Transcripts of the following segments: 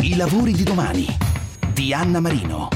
I lavori di domani di Anna Marino.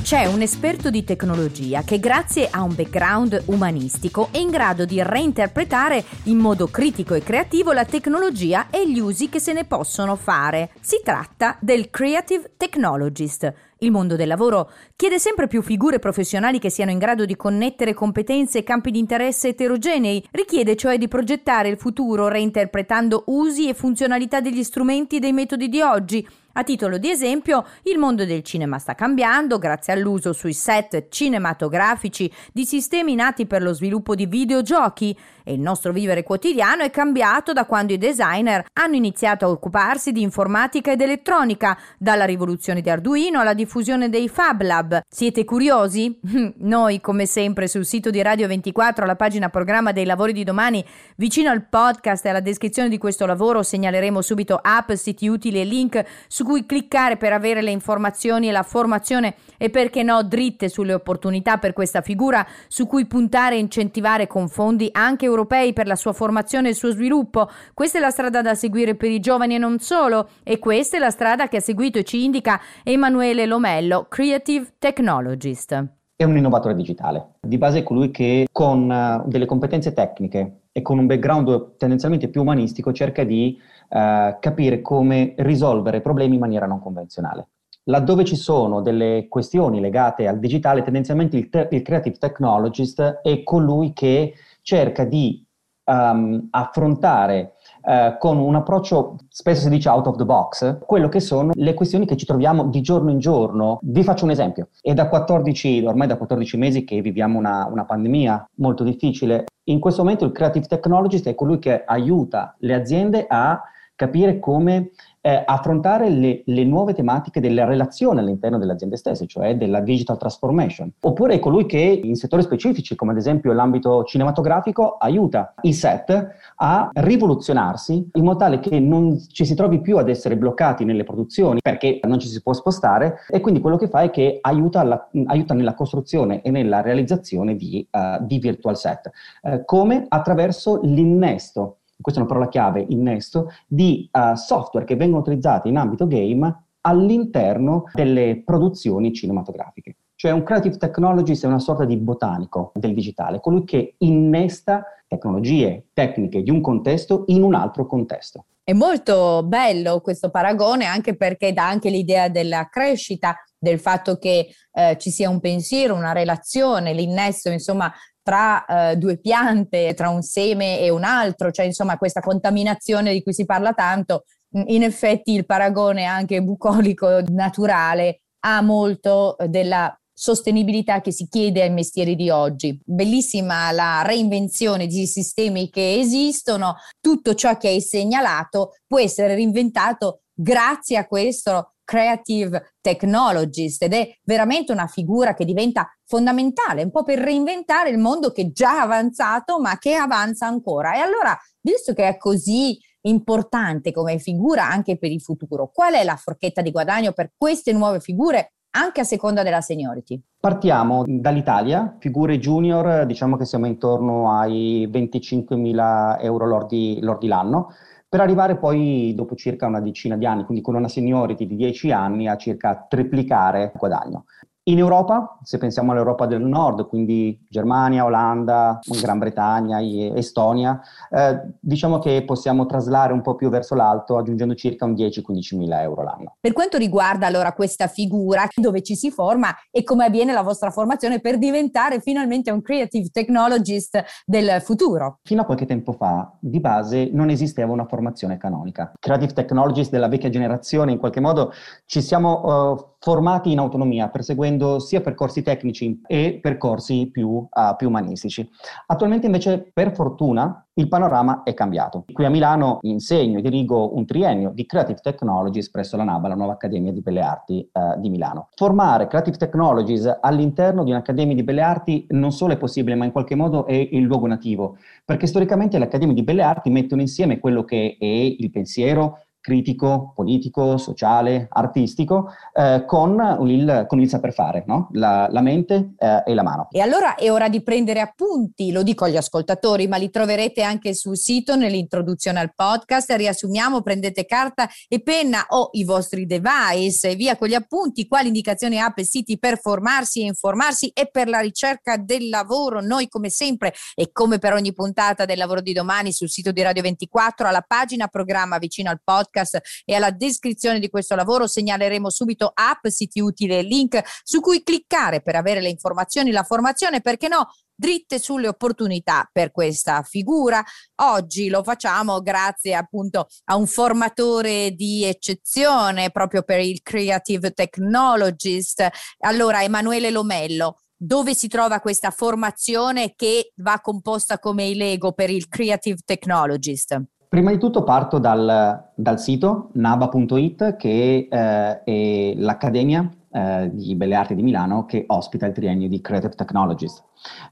C'è un esperto di tecnologia che grazie a un background umanistico è in grado di reinterpretare in modo critico e creativo la tecnologia e gli usi che se ne possono fare. Si tratta del Creative Technologist. Il mondo del lavoro chiede sempre più figure professionali che siano in grado di connettere competenze e campi di interesse eterogenei, richiede cioè di progettare il futuro reinterpretando usi e funzionalità degli strumenti e dei metodi di oggi. A titolo di esempio, il mondo del cinema sta cambiando grazie all'uso sui set cinematografici di sistemi nati per lo sviluppo di videogiochi. E il nostro vivere quotidiano è cambiato da quando i designer hanno iniziato a occuparsi di informatica ed elettronica, dalla rivoluzione di Arduino alla diffusione dei Fab Lab. Siete curiosi? Noi, come sempre, sul sito di Radio 24, alla pagina programma dei lavori di domani, vicino al podcast e alla descrizione di questo lavoro segnaleremo subito app, siti utili e link su cui cliccare per avere le informazioni e la formazione e perché no dritte sulle opportunità per questa figura su cui puntare e incentivare con fondi anche europei per la sua formazione e il suo sviluppo. Questa è la strada da seguire per i giovani e non solo e questa è la strada che ha seguito e ci indica Emanuele Lomello, Creative Technologist. È un innovatore digitale, di base è colui che con uh, delle competenze tecniche e con un background tendenzialmente più umanistico cerca di uh, capire come risolvere problemi in maniera non convenzionale. Laddove ci sono delle questioni legate al digitale, tendenzialmente il, te- il creative technologist è colui che cerca di um, affrontare uh, con un approccio, spesso si dice out of the box, quello che sono le questioni che ci troviamo di giorno in giorno. Vi faccio un esempio. È da 14, ormai da 14 mesi che viviamo una, una pandemia molto difficile. In questo momento il creative technologist è colui che aiuta le aziende a capire come eh, affrontare le, le, nuove tematiche della relazione all'interno delle aziende stesse, cioè della digital transformation. Oppure è colui che in settori specifici, come ad esempio l'ambito cinematografico, aiuta i set a rivoluzionarsi in modo tale che non ci si trovi più ad essere bloccati nelle produzioni perché non ci si può spostare e quindi quello che fa è che aiuta, alla, aiuta nella costruzione e nella realizzazione di, uh, di virtual set. Uh, come? Attraverso l'innesto questa è una parola chiave, innesto, di uh, software che vengono utilizzati in ambito game all'interno delle produzioni cinematografiche. Cioè un creative technologist è una sorta di botanico del digitale, colui che innesta tecnologie, tecniche di un contesto in un altro contesto. È molto bello questo paragone anche perché dà anche l'idea della crescita, del fatto che eh, ci sia un pensiero, una relazione, l'innesto insomma tra eh, due piante, tra un seme e un altro, cioè insomma questa contaminazione di cui si parla tanto, in effetti il paragone anche bucolico naturale ha molto della sostenibilità che si chiede ai mestieri di oggi. Bellissima la reinvenzione di sistemi che esistono, tutto ciò che hai segnalato può essere reinventato grazie a questo creative technologist ed è veramente una figura che diventa fondamentale un po' per reinventare il mondo che già è avanzato ma che avanza ancora. E allora, visto che è così importante come figura anche per il futuro, qual è la forchetta di guadagno per queste nuove figure anche a seconda della seniority? Partiamo dall'Italia, figure junior, diciamo che siamo intorno ai 25.000 euro lordi, lordi l'anno per arrivare poi dopo circa una decina di anni, quindi con una seniority di 10 anni, a circa triplicare il guadagno. In Europa, se pensiamo all'Europa del Nord, quindi Germania, Olanda, Gran Bretagna, Estonia, eh, diciamo che possiamo traslare un po' più verso l'alto aggiungendo circa un 10-15 mila euro l'anno. Per quanto riguarda allora questa figura, dove ci si forma e come avviene la vostra formazione per diventare finalmente un creative technologist del futuro? Fino a qualche tempo fa, di base, non esisteva una formazione canonica. Creative technologist della vecchia generazione, in qualche modo ci siamo... Uh, formati in autonomia, perseguendo sia percorsi tecnici e percorsi più, uh, più umanistici. Attualmente invece, per fortuna, il panorama è cambiato. Qui a Milano insegno e dirigo un triennio di Creative Technologies presso la NABA, la nuova Accademia di Belle Arti uh, di Milano. Formare Creative Technologies all'interno di un'Accademia di Belle Arti non solo è possibile, ma in qualche modo è il luogo nativo, perché storicamente le Accademie di Belle Arti mettono insieme quello che è il pensiero, critico, politico, sociale, artistico, eh, con, il, con, il, saper fare, no? la, la, mente eh, e la mano. E allora è ora di prendere appunti, lo dico agli ascoltatori, ma li troverete anche sul sito nell'introduzione al podcast. Riassumiamo, prendete carta e penna o i vostri device e via con gli appunti, quali indicazioni app e siti per formarsi e informarsi e per la ricerca del lavoro. Noi come sempre e come per ogni puntata del lavoro di domani sul sito di Radio 24 alla pagina programma vicino al podcast podcast e alla descrizione di questo lavoro segnaleremo subito app, siti utili e link su cui cliccare per avere le informazioni, la formazione, perché no, dritte sulle opportunità per questa figura. Oggi lo facciamo grazie appunto a un formatore di eccezione proprio per il Creative Technologist. Allora, Emanuele Lomello, dove si trova questa formazione che va composta come i Lego per il Creative Technologist? Prima di tutto parto dal, dal sito naba.it che eh, è l'accademia eh, di Belle Arti di Milano che ospita il triennio di Creative Technologies,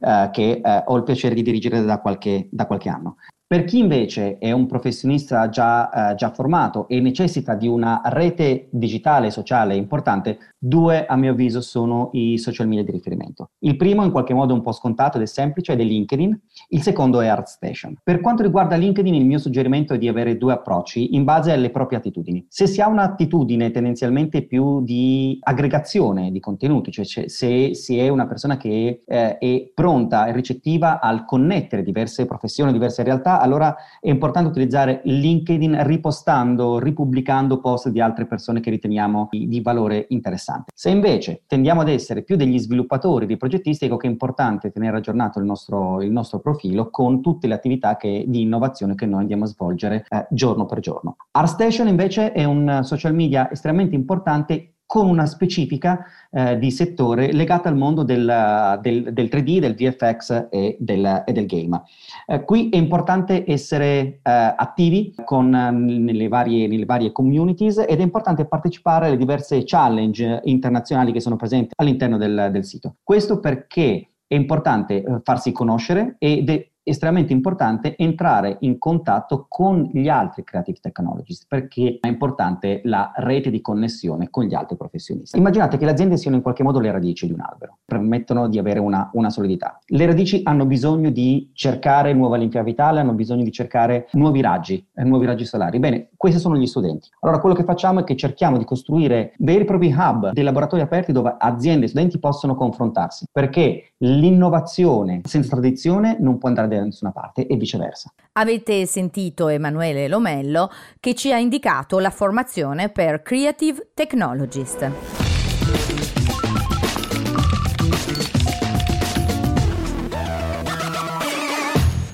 eh, che eh, ho il piacere di dirigere da qualche, da qualche anno. Per chi invece è un professionista già, eh, già, formato e necessita di una rete digitale e sociale importante, due a mio avviso sono i social media di riferimento. Il primo in qualche modo un po' scontato ed è semplice ed è LinkedIn, il secondo è ArtStation. Per quanto riguarda LinkedIn il mio suggerimento è di avere due approcci in base alle proprie attitudini. Se si ha un'attitudine tendenzialmente più di aggregazione di contenuti, cioè se si è una persona che eh, è pronta e ricettiva al connettere diverse professioni, diverse realtà, allora è importante utilizzare LinkedIn ripostando, ripubblicando post di altre persone che riteniamo di, di valore interessante. Se invece tendiamo ad essere più degli sviluppatori, dei progettisti, ecco che è importante tenere aggiornato il nostro, il nostro profilo con tutte le attività che, di innovazione che noi andiamo a svolgere eh, giorno per giorno. ArtStation invece è un social media estremamente importante con una specifica eh, di settore legata al mondo del, del, del 3D, del VFX e del, e del game. Eh, qui è importante essere eh, attivi con, nelle, varie, nelle, varie, communities ed è importante partecipare alle diverse challenge internazionali che sono presenti all'interno del, sito. Questo perché è importante eh, farsi conoscere ed è estremamente importante entrare in contatto con gli altri creative technologists perché è importante la rete di connessione con gli altri professionisti. Immaginate che le aziende siano in qualche modo le radici di un albero, permettono di avere una, una solidità. Le radici hanno bisogno di cercare nuova linfa vitale, hanno bisogno di cercare nuovi raggi, eh, nuovi raggi solari. Bene, questi sono gli studenti. Allora quello che facciamo è che cerchiamo di costruire veri e propri hub, dei laboratori aperti dove aziende e studenti possono confrontarsi, perché l'innovazione senza tradizione non può andare da nessuna parte e viceversa. Avete sentito Emanuele Lomello che ci ha indicato la formazione per Creative Technologist.